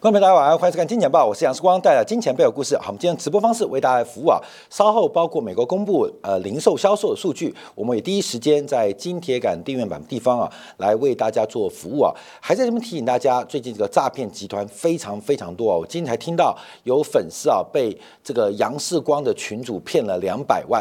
观众朋友大家晚上好，欢迎收看《金钱报》，我是杨世光，带来金钱背后故事。好，我们今天直播方式为大家服务啊。稍后包括美国公布呃零售销售的数据，我们也第一时间在金铁杆订阅版地方啊，来为大家做服务啊。还在这边提醒大家，最近这个诈骗集团非常非常多啊。我今天才听到有粉丝啊被这个杨世光的群主骗了两百万。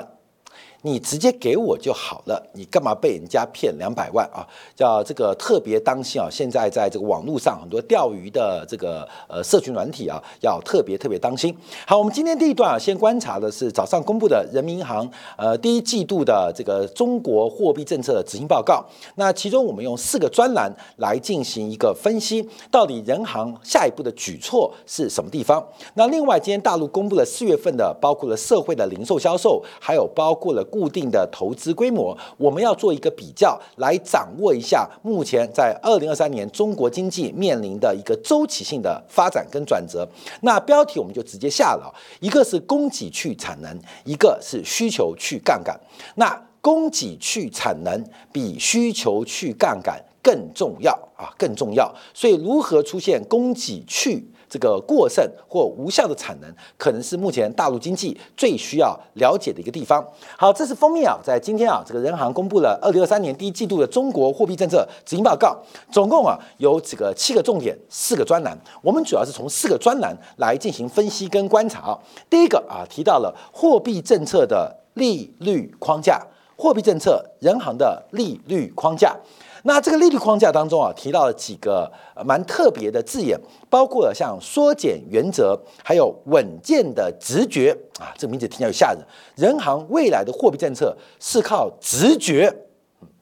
你直接给我就好了，你干嘛被人家骗两百万啊？叫这个特别当心啊！现在在这个网络上很多钓鱼的这个呃社群软体啊，要特别特别当心。好，我们今天第一段啊，先观察的是早上公布的人民银行呃第一季度的这个中国货币政策的执行报告。那其中我们用四个专栏来进行一个分析，到底人行下一步的举措是什么地方？那另外今天大陆公布了四月份的，包括了社会的零售销售，还有包括了。固定的投资规模，我们要做一个比较，来掌握一下目前在二零二三年中国经济面临的一个周期性的发展跟转折。那标题我们就直接下了，一个是供给去产能，一个是需求去杠杆。那供给去产能比需求去杠杆更重要啊，更重要。所以如何出现供给去？这个过剩或无效的产能，可能是目前大陆经济最需要了解的一个地方。好，这是封面啊，在今天啊，这个人行公布了二零二三年第一季度的中国货币政策执行报告，总共啊有这个七个重点，四个专栏。我们主要是从四个专栏来进行分析跟观察。第一个啊，提到了货币政策的利率框架，货币政策人行的利率框架。那这个利率框架当中啊，提到了几个蛮特别的字眼，包括了像缩减原则，还有稳健的直觉啊，这名字听起来有吓人。人行未来的货币政策是靠直觉，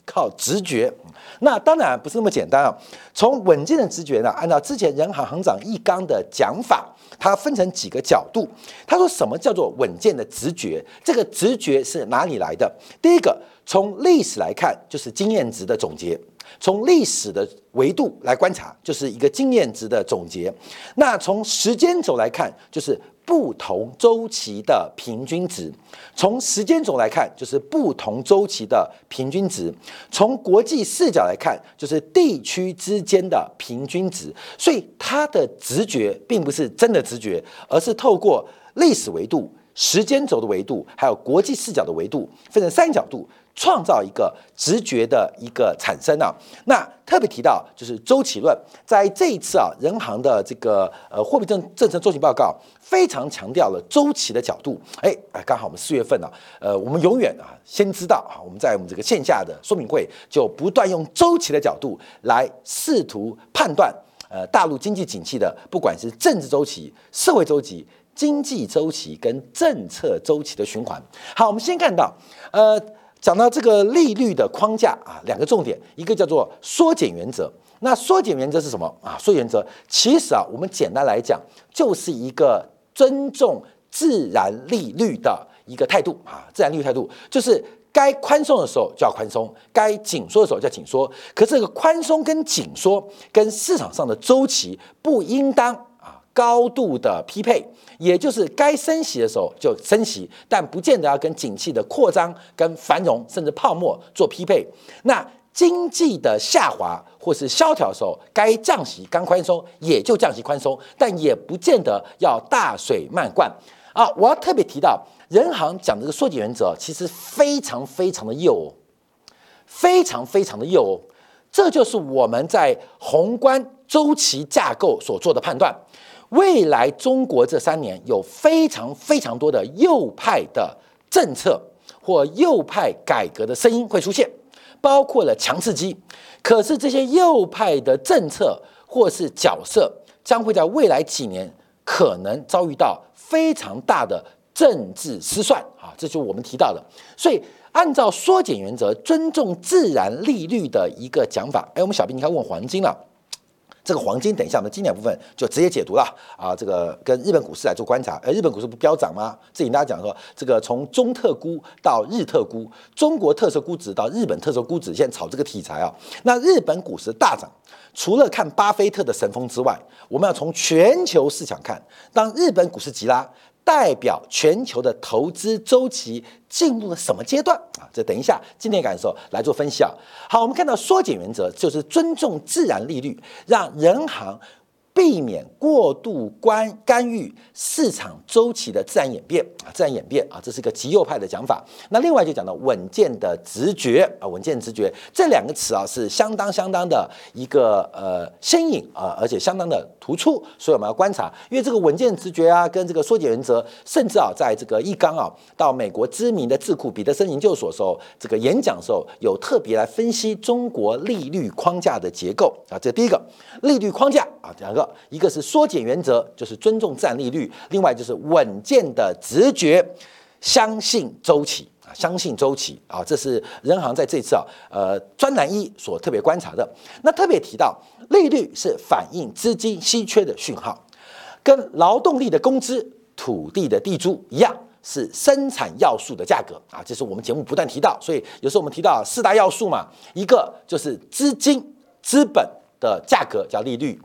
靠直觉。那当然不是那么简单啊。从稳健的直觉呢，按照之前人行行长易纲的讲法，它分成几个角度。他说什么叫做稳健的直觉？这个直觉是哪里来的？第一个。从历史来看，就是经验值的总结；从历史的维度来观察，就是一个经验值的总结。那从时间轴来看，就是不同周期的平均值；从时间轴来看，就是不同周期的平均值；从国际视角来看，就是地区之间的平均值。所以，它的直觉并不是真的直觉，而是透过历史维度、时间轴的维度，还有国际视角的维度，分成三个角度。创造一个直觉的一个产生啊，那特别提到就是周期论，在这一次啊，人行的这个呃货币政政策周期报告非常强调了周期的角度。哎哎，刚好我们四月份呢，呃，我们永远啊先知道啊，我们在我们这个线下的说明会就不断用周期的角度来试图判断呃大陆经济景气的，不管是政治周期、社会周期、经济周期跟政策周期的循环。好，我们先看到呃。讲到这个利率的框架啊，两个重点，一个叫做缩减原则。那缩减原则是什么啊？缩原则其实啊，我们简单来讲，就是一个尊重自然利率的一个态度啊。自然利率态度就是该宽松的时候就要宽松，该紧缩的时候就要紧缩。可这个宽松跟紧缩跟市场上的周期不应当高度的匹配。也就是该升息的时候就升息，但不见得要跟景气的扩张、跟繁荣甚至泡沫做匹配。那经济的下滑或是萧条的时候，该降息、刚宽松也就降息宽松，但也不见得要大水漫灌啊！我要特别提到，人行讲这个缩减原则，其实非常非常的幼，非常非常的幼。这就是我们在宏观周期架构所做的判断。未来中国这三年有非常非常多的右派的政策或右派改革的声音会出现，包括了强刺激。可是这些右派的政策或是角色将会在未来几年可能遭遇到非常大的政治失算啊！这就是我们提到的。所以按照缩减原则、尊重自然利率的一个讲法，哎，我们小兵你看问黄金了。这个黄金，等一下我们经典部分就直接解读了啊！这个跟日本股市来做观察，而日本股市不飙涨吗？这里大家讲说，这个从中特估到日特估，中国特色估值到日本特色估值，现在炒这个题材啊。那日本股市大涨，除了看巴菲特的神风之外，我们要从全球市场看，当日本股市急拉。代表全球的投资周期进入了什么阶段啊？这等一下今天感受来做分析啊。好，我们看到缩减原则就是尊重自然利率，让人行避免过度干干预市场周期的自然演变啊，自然演变啊，这是一个极右派的讲法。那另外就讲到稳健的直觉啊，稳健直觉这两个词啊是相当相当的一个呃新颖啊，而且相当的突出，所以我们要观察，因为这个稳健直觉啊，跟这个缩减原则，甚至啊，在这个易纲啊，到美国知名的智库彼得森研究所时候，这个演讲时候有特别来分析中国利率框架的结构啊，这第一个利率框架啊，两个。一个是缩减原则，就是尊重自然利率；另外就是稳健的直觉，相信周期啊，相信周期啊，这是人行在这次啊，呃，专栏一所特别观察的。那特别提到，利率是反映资金稀缺的讯号，跟劳动力的工资、土地的地租一样，是生产要素的价格啊。这是我们节目不断提到，所以有时候我们提到四大要素嘛，一个就是资金、资本的价格叫利率。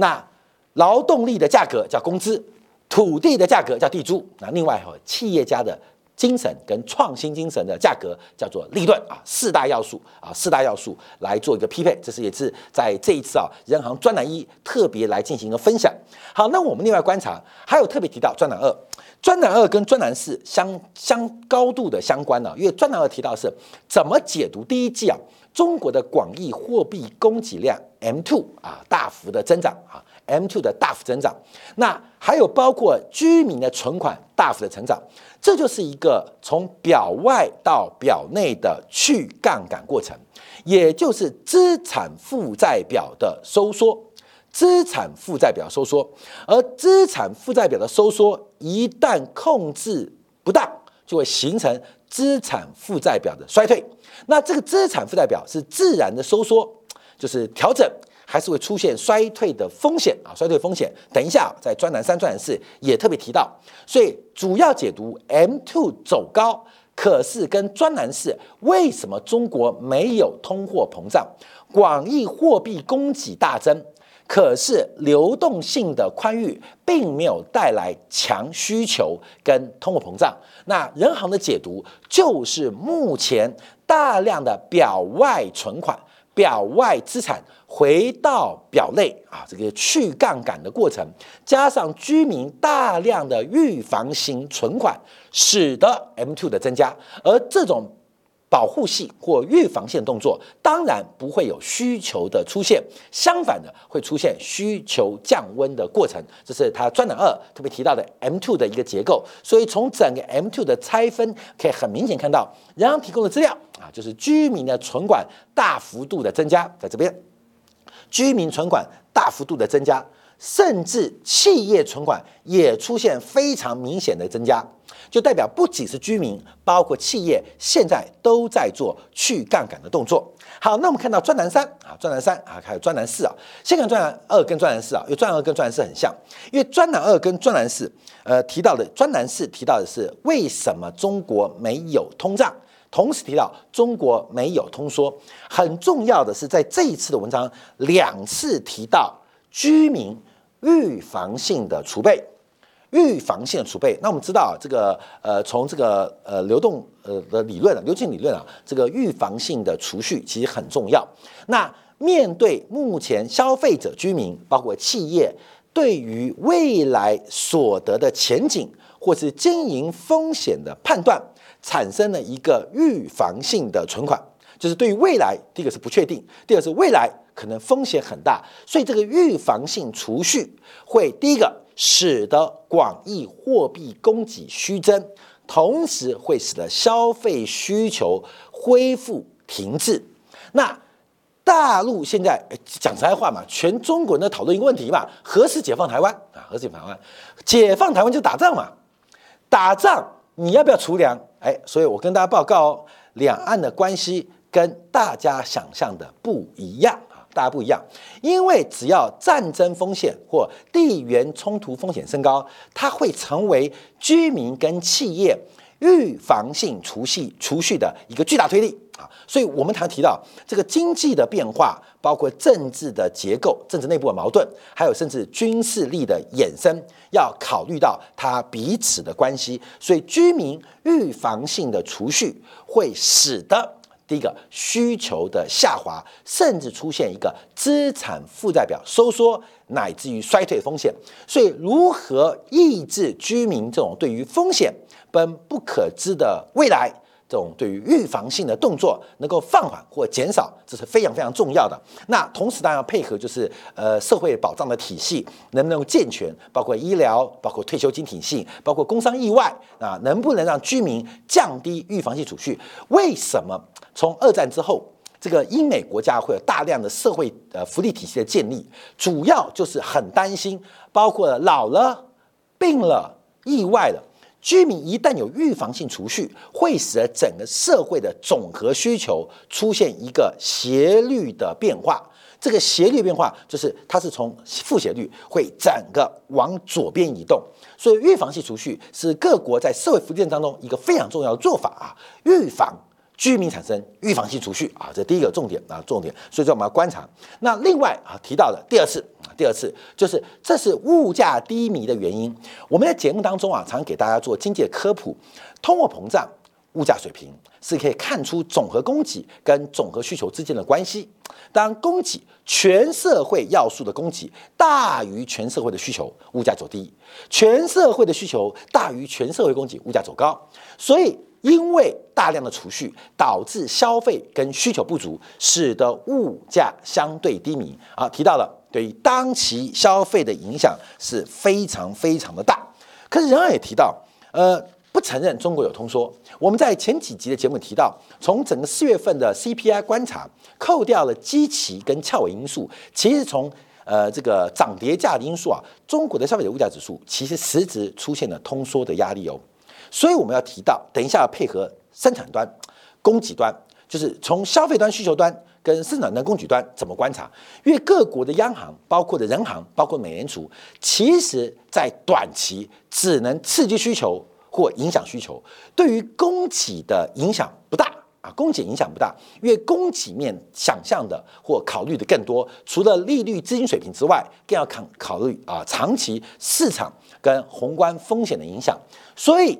那劳动力的价格叫工资，土地的价格叫地租。那另外，企业家的精神跟创新精神的价格叫做利润啊，四大要素啊，四大要素来做一个匹配。这是也是在这一次啊，人行专栏一特别来进行一个分享。好，那我们另外观察，还有特别提到专栏二，专栏二跟专栏四相相高度的相关呢，因为专栏二提到是怎么解读第一季啊，中国的广义货币供给量 M two 啊大幅的增长啊。M2 的大幅增长，那还有包括居民的存款大幅的成长，这就是一个从表外到表内的去杠杆过程，也就是资产负债表的收缩。资产负债表收缩，而资产负债表的收缩一旦控制不当，就会形成资产负债表的衰退。那这个资产负债表是自然的收缩，就是调整。还是会出现衰退的风险啊，衰退风险。等一下，在专栏三、专栏四也特别提到，所以主要解读 M two 走高，可是跟专栏四为什么中国没有通货膨胀，广义货币供给大增，可是流动性的宽裕并没有带来强需求跟通货膨胀。那人行的解读就是目前大量的表外存款。表外资产回到表内啊，这个去杠杆的过程，加上居民大量的预防型存款，使得 M2 的增加，而这种。保护性或预防性动作，当然不会有需求的出现，相反的会出现需求降温的过程。这是它专栏二特别提到的 M2 的一个结构。所以从整个 M2 的拆分，可以很明显看到，人行提供的资料啊，就是居民的存款大幅度的增加，在这边，居民存款大幅度的增加，甚至企业存款也出现非常明显的增加。就代表不仅是居民，包括企业，现在都在做去杠杆的动作。好，那我们看到专栏三啊，专栏三啊，还有专栏四啊。先看专栏二跟专栏四啊，因为专栏二跟专栏四很像，因为专栏二跟专栏四，呃，提到的专栏四提到的是为什么中国没有通胀，同时提到中国没有通缩。很重要的是，在这一次的文章两次提到居民预防性的储备。预防性的储备，那我们知道这个呃，从这个呃流动呃的理论啊，流进理论啊，这个预防性的储蓄其实很重要。那面对目前消费者、居民，包括企业，对于未来所得的前景或是经营风险的判断，产生了一个预防性的存款，就是对于未来，第一个是不确定，第二是未来可能风险很大，所以这个预防性储蓄会第一个。使得广义货币供给虚增，同时会使得消费需求恢复停滞。那大陆现在讲实在话嘛，全中国人都讨论一个问题嘛：何时解放台湾啊？何时解放台湾？解放台湾就打仗嘛，打仗你要不要除粮？哎，所以我跟大家报告哦，两岸的关系跟大家想象的不一样啊。大家不一样，因为只要战争风险或地缘冲突风险升高，它会成为居民跟企业预防性储蓄储蓄的一个巨大推力啊！所以，我们常提到这个经济的变化，包括政治的结构、政治内部的矛盾，还有甚至军事力的衍生，要考虑到它彼此的关系。所以，居民预防性的储蓄会使得。第一个需求的下滑，甚至出现一个资产负债表收缩乃至于衰退风险。所以，如何抑制居民这种对于风险跟不可知的未来？这种对于预防性的动作能够放缓或减少，这是非常非常重要的。那同时当然要配合，就是呃社会保障的体系能不能健全，包括医疗、包括退休金体系、包括工伤意外啊，能不能让居民降低预防性储蓄？为什么从二战之后，这个英美国家会有大量的社会呃福利体系的建立？主要就是很担心，包括老了、病了、意外了。居民一旦有预防性储蓄，会使得整个社会的总和需求出现一个斜率的变化。这个斜率变化就是它是从负斜率会整个往左边移动。所以预防性储蓄是各国在社会福利当中一个非常重要的做法啊，预防。居民产生预防性储蓄啊，这第一个重点啊，重点。所以说我们要观察。那另外啊提到的第二次，第二次就是这是物价低迷的原因。我们在节目当中啊，常给大家做经济科普，通货膨胀、物价水平是可以看出总和供给跟总和需求之间的关系。当供给全社会要素的供给大于全社会的需求，物价走低；全社会的需求大于全社会供给，物价走高。所以。因为大量的储蓄导致消费跟需求不足，使得物价相对低迷。啊，提到了对于当期消费的影响是非常非常的大。可是仍然也提到，呃，不承认中国有通缩。我们在前几集的节目提到，从整个四月份的 CPI 观察，扣掉了基期跟翘尾因素，其实从呃这个涨跌价的因素啊，中国的消费者物价指数其实实质出现了通缩的压力哦。所以我们要提到，等一下要配合生产端、供给端，就是从消费端、需求端跟生产端、供给端怎么观察？因为各国的央行，包括的人行，包括美联储，其实在短期只能刺激需求或影响需求，对于供给的影响不大啊，供给影响不大，因为供给面想象的或考虑的更多，除了利率、资金水平之外，更要考考虑啊长期市场跟宏观风险的影响，所以。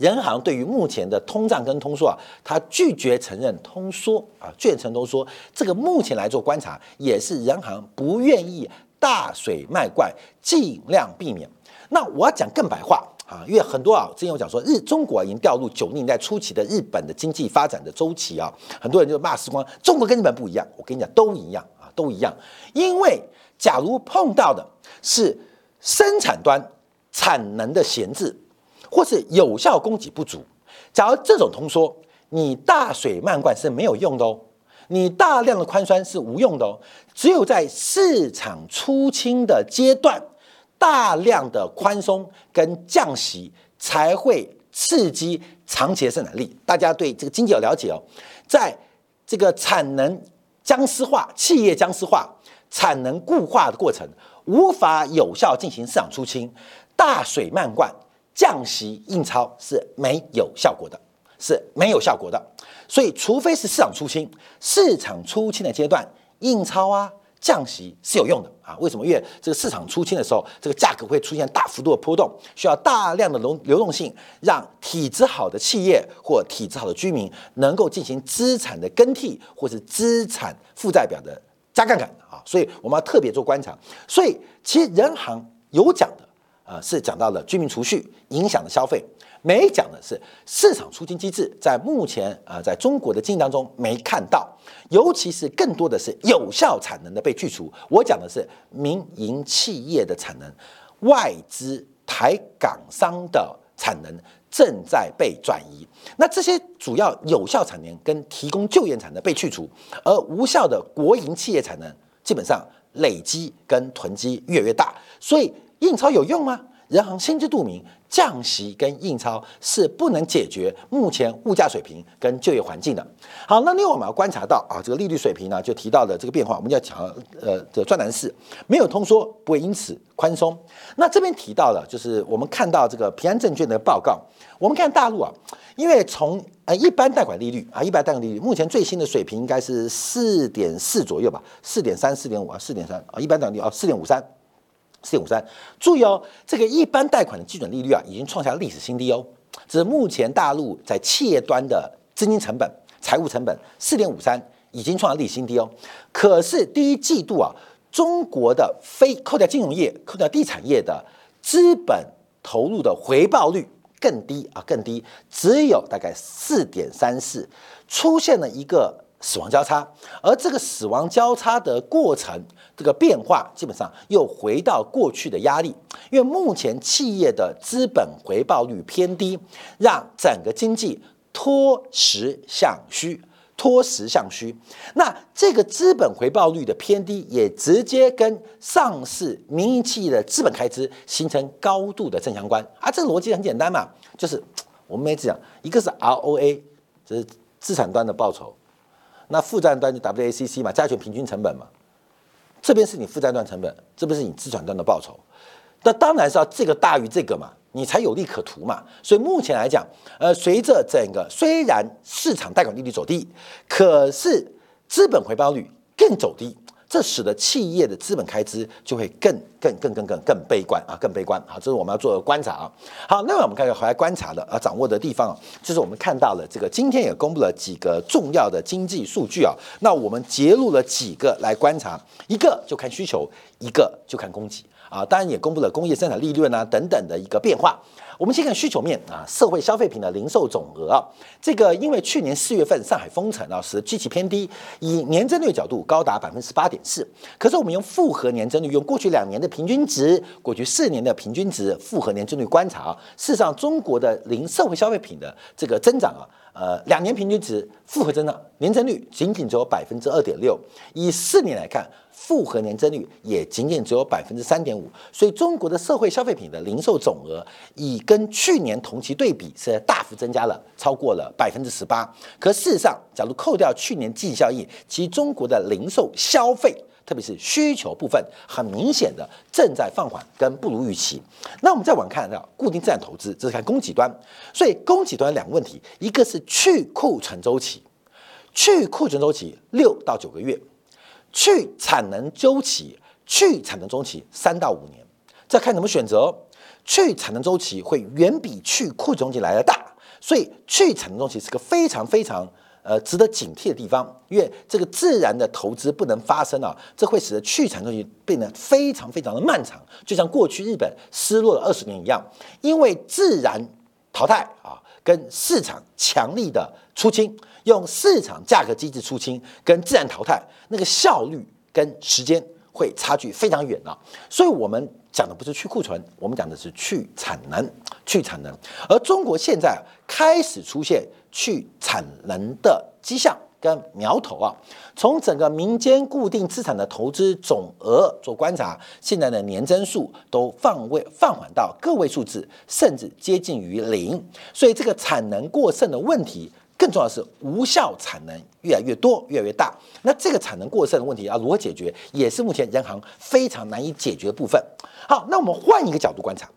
人行对于目前的通胀跟通缩啊，他拒绝承认通缩啊，拒绝承认通缩。这个目前来做观察，也是人行不愿意大水漫灌，尽量避免。那我要讲更白话啊，因为很多啊，之前我讲说日中国已经掉入九零年代初期的日本的经济发展的周期啊，很多人就骂时光，中国跟日本不一样。我跟你讲，都一样啊，都一样。因为假如碰到的是生产端产能的闲置。或是有效供给不足，假如这种通缩，你大水漫灌是没有用的哦，你大量的宽松是无用的哦，只有在市场出清的阶段，大量的宽松跟降息才会刺激长期的生产力。大家对这个经济有了解哦，在这个产能僵尸化、企业僵尸化、产能固化的过程，无法有效进行市场出清，大水漫灌。降息印钞是没有效果的，是没有效果的。所以，除非是市场出清，市场出清的阶段，印钞啊、降息是有用的啊。为什么？因为这个市场出清的时候，这个价格会出现大幅度的波动，需要大量的流流动性，让体质好的企业或体质好的居民能够进行资产的更替，或是资产负债表的加杠杆啊。所以，我们要特别做观察。所以，其实人行有讲。呃，是讲到了居民储蓄影响的消费，没讲的是市场出金机制，在目前呃，在中国的经济当中没看到，尤其是更多的是有效产能的被去除。我讲的是民营企业的产能，外资台港商的产能正在被转移。那这些主要有效产能跟提供就业产能被去除，而无效的国营企业产能基本上累积跟囤积越来越大，所以。印钞有用吗？人行心知肚明，降息跟印钞是不能解决目前物价水平跟就业环境的。好，那另外我们要观察到啊，这个利率水平呢，就提到的这个变化，我们要讲呃，这专栏式没有通缩，不会因此宽松。那这边提到了，就是我们看到这个平安证券的报告，我们看大陆啊，因为从呃一般贷款利率啊，一般贷款利率目前最新的水平应该是四点四左右吧，四点三、四点五啊，四点三啊，一般贷款利率啊，四点五三。四点五三，注意哦，这个一般贷款的基准利率啊，已经创下历史新低哦。这是目前大陆在企业端的资金成本财务成本四点五三，已经创了历史新低哦。可是第一季度啊，中国的非扣掉金融业、扣掉地产业的资本投入的回报率更低啊，更低，只有大概四点三四，出现了一个死亡交叉，而这个死亡交叉的过程，这个变化基本上又回到过去的压力，因为目前企业的资本回报率偏低，让整个经济脱实向虚。脱实向虚，那这个资本回报率的偏低，也直接跟上市民营企业的资本开支形成高度的正相关。啊，这个逻辑很简单嘛，就是我们每次讲，一个是 ROA，这是资产端的报酬，那负债端就 WACC 嘛，加权平均成本嘛，这边是你负债端成本，这边是你资产端的报酬，那当然是要这个大于这个嘛。你才有利可图嘛，所以目前来讲，呃，随着整个虽然市场贷款利率走低，可是资本回报率更走低，这使得企业的资本开支就会更更更更更更悲观啊，更悲观好，这是我们要做的观察啊。好，那么我们开始回来观察的啊，掌握的地方啊，就是我们看到了这个今天也公布了几个重要的经济数据啊，那我们揭露了几个来观察，一个就看需求，一个就看供给。啊，当然也公布了工业生产利润啊等等的一个变化。我们先看需求面啊，社会消费品的零售总额啊，这个因为去年四月份上海封城啊，使得基期偏低，以年增率角度高达百分之十八点四。可是我们用复合年增率，用过去两年的平均值，过去四年的平均值，复合年增率观察啊，事实上中国的零社会消费品的这个增长啊。呃，两年平均值复合增长年增率仅仅只有百分之二点六，以四年来看，复合年增率也仅仅只有百分之三点五。所以中国的社会消费品的零售总额，以跟去年同期对比是大幅增加了，超过了百分之十八。可事实上，假如扣掉去年季效益，其中国的零售消费。特别是需求部分，很明显的正在放缓跟不如预期。那我们再往看到固定资产投资，这是看供给端。所以供给端两个问题，一个是去库存周期，去库存周期六到九个月，去产能周期，去产能周期三到五年。再看怎么选择，去产能周期会远比去库存周期来的大，所以去产能周期是个非常非常。呃，值得警惕的地方，因为这个自然的投资不能发生啊，这会使得去产能周期变得非常非常的漫长，就像过去日本失落了二十年一样。因为自然淘汰啊，跟市场强力的出清，用市场价格机制出清，跟自然淘汰那个效率跟时间会差距非常远啊。所以我们讲的不是去库存，我们讲的是去产能，去产能。而中国现在开始出现。去产能的迹象跟苗头啊，从整个民间固定资产的投资总额做观察，现在的年增速都放位放缓到个位数字，甚至接近于零。所以这个产能过剩的问题，更重要的是无效产能越来越多，越来越大。那这个产能过剩的问题要如何解决，也是目前央行非常难以解决的部分。好，那我们换一个角度观察，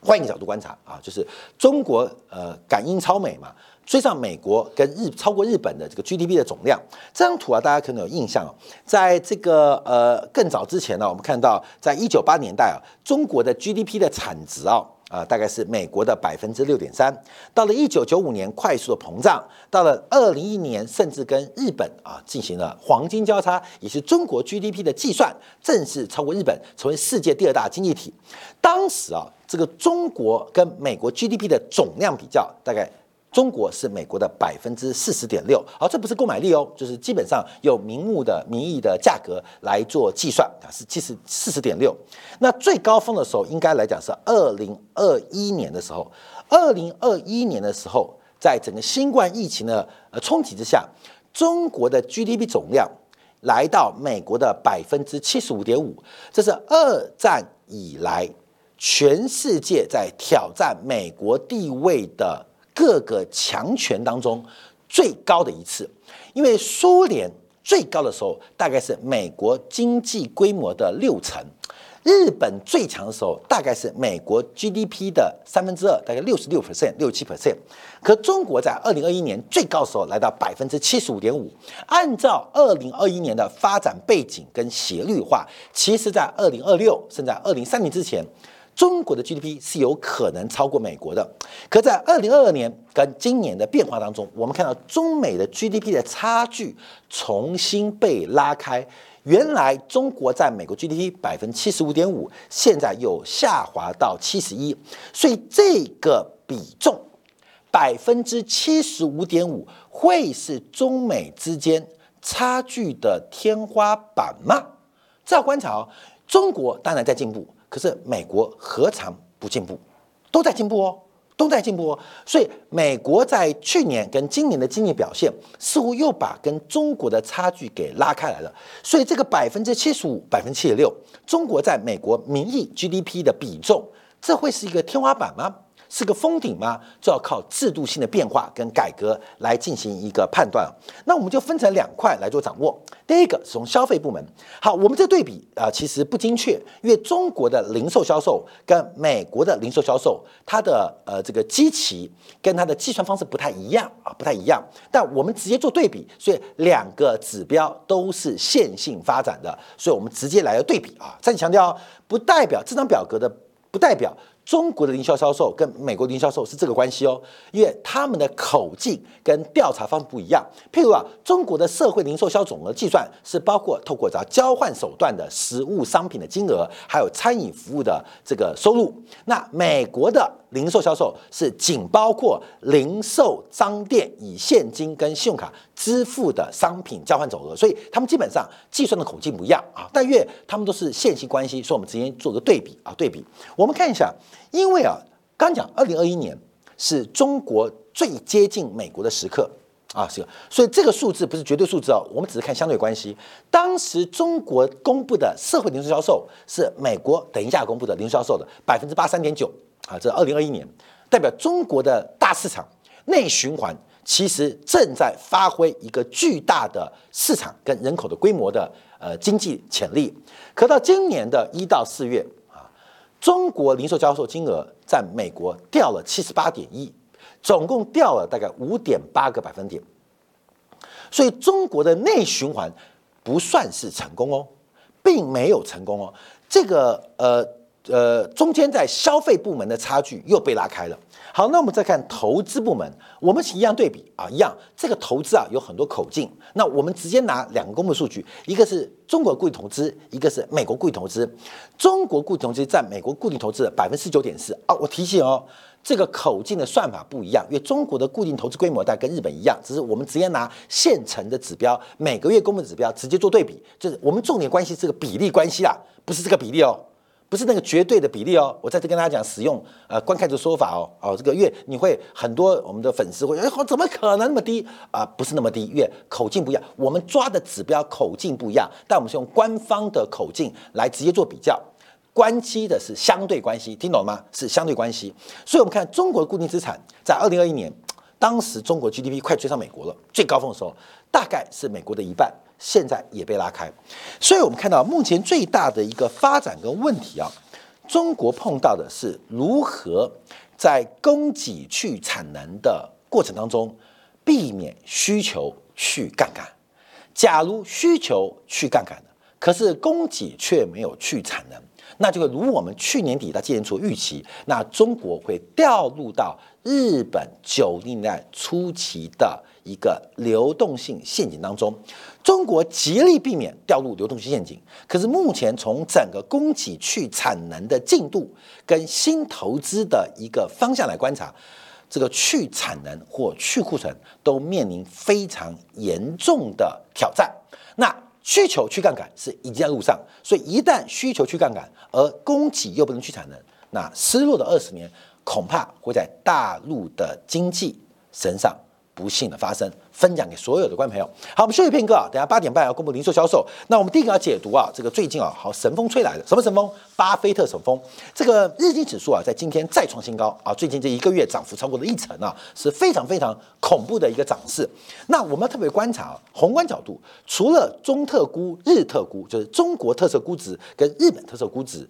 换一个角度观察啊，就是中国呃感应超美嘛。追上美国跟日超过日本的这个 GDP 的总量，这张图啊，大家可能有印象哦。在这个呃更早之前呢，我们看到在一九八年代啊，中国的 GDP 的产值啊啊大概是美国的百分之六点三。到了一九九五年快速的膨胀，到了二零一一年甚至跟日本啊进行了黄金交叉，也是中国 GDP 的计算正式超过日本，成为世界第二大经济体。当时啊，这个中国跟美国 GDP 的总量比较，大概。中国是美国的百分之四十点六，好，这不是购买力哦，就是基本上有名目的名义的价格来做计算啊，是其实四十点六。那最高峰的时候，应该来讲是二零二一年的时候，二零二一年的时候，在整个新冠疫情的呃冲击之下，中国的 GDP 总量来到美国的百分之七十五点五，这是二战以来全世界在挑战美国地位的。各个强权当中最高的一次，因为苏联最高的时候大概是美国经济规模的六成，日本最强的时候大概是美国 GDP 的三分之二，大概六十六 percent、六七 percent。可中国在二零二一年最高的时候来到百分之七十五点五。按照二零二一年的发展背景跟斜率化，其实在二零二六甚至在二零三零之前。中国的 GDP 是有可能超过美国的。可在二零二二年跟今年的变化当中，我们看到中美的 GDP 的差距重新被拉开。原来中国在美国 GDP 百分之七十五点五，现在又下滑到七十一，所以这个比重百分之七十五点五会是中美之间差距的天花板吗？这要观察哦。中国当然在进步。可是美国何尝不进步？都在进步哦，都在进步哦。所以美国在去年跟今年的经济表现，似乎又把跟中国的差距给拉开来了。所以这个百分之七十五、百分之七十六，中国在美国名义 GDP 的比重，这会是一个天花板吗？是个封顶吗？就要靠制度性的变化跟改革来进行一个判断。那我们就分成两块来做掌握。第一个是从消费部门。好，我们这对比啊，其实不精确，因为中国的零售销售跟美国的零售销售，它的呃这个基期跟它的计算方式不太一样啊，不太一样。但我们直接做对比，所以两个指标都是线性发展的，所以我们直接来个对比啊。再强调，不代表这张表格的，不代表。中国的零售销售跟美国零售销售是这个关系哦，因为他们的口径跟调查方不一样。譬如啊，中国的社会零售销总额计算是包括透过找交换手段的实物商品的金额，还有餐饮服务的这个收入。那美国的零售销售是仅包括零售商店以现金跟信用卡支付的商品交换总额，所以他们基本上计算的口径不一样啊。但因为他们都是线性关系，所以我们直接做个对比啊，对比。我们看一下。因为啊，刚讲二零二一年是中国最接近美国的时刻啊，是，所以这个数字不是绝对数字哦，我们只是看相对关系。当时中国公布的社会零售销售是美国等一下公布的零售销售的百分之八三点九啊，这二零二一年代表中国的大市场内循环其实正在发挥一个巨大的市场跟人口的规模的呃经济潜力。可到今年的一到四月。中国零售销售金额在美国掉了七十八点一，总共掉了大概五点八个百分点，所以中国的内循环不算是成功哦，并没有成功哦。这个呃呃，中间在消费部门的差距又被拉开了。好，那我们再看投资部门，我们一样对比啊，一样这个投资啊有很多口径。那我们直接拿两个公布数据，一个是中国固定投资，一个是美国固定投资。中国固定投资占美国固定投资的百分之十九点四啊。我提醒哦，这个口径的算法不一样，因为中国的固定投资规模大概跟日本一样，只是我们直接拿现成的指标，每个月公布指标直接做对比，就是我们重点关系这个比例关系啊，不是这个比例哦。不是那个绝对的比例哦，我在这跟大家讲使用呃观看的说法哦哦，这个月你会很多我们的粉丝会哎怎么可能那么低啊？不是那么低，月口径不一样，我们抓的指标口径不一样，但我们是用官方的口径来直接做比较，关系的是相对关系，听懂了吗？是相对关系，所以我们看中国的固定资产在二零二一年，当时中国 GDP 快追上美国了，最高峰的时候大概是美国的一半。现在也被拉开，所以我们看到目前最大的一个发展跟问题啊，中国碰到的是如何在供给去产能的过程当中避免需求去杠杆。假如需求去杠杆了，可是供给却没有去产能，那就会如我们去年底到今年初预期，那中国会掉入到日本九零年代初期的。一个流动性陷阱当中，中国极力避免掉入流动性陷阱。可是目前从整个供给去产能的进度跟新投资的一个方向来观察，这个去产能或去库存都面临非常严重的挑战。那需求去杠杆是已经在路上，所以一旦需求去杠杆，而供给又不能去产能，那失落的二十年恐怕会在大陆的经济身上。不幸的发生，分享给所有的观众朋友。好，我们休息片刻啊，等下八点半要公布零售销售。那我们第一个要解读啊，这个最近啊，好神风吹来的，什么神风？巴菲特神风。这个日经指数啊，在今天再创新高啊，最近这一个月涨幅超过了一成啊，是非常非常恐怖的一个涨势。那我们要特别观察啊，宏观角度，除了中特估、日特估，就是中国特色估值跟日本特色估值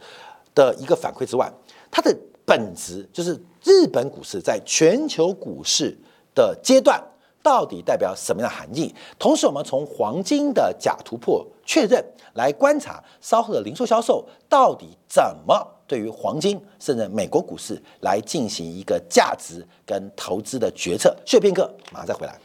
的一个反馈之外，它的本质就是日本股市在全球股市。的阶段到底代表什么样的含义？同时，我们从黄金的假突破确认，来观察稍后的零售销售到底怎么对于黄金甚至美国股市来进行一个价值跟投资的决策。休片刻，马上再回来。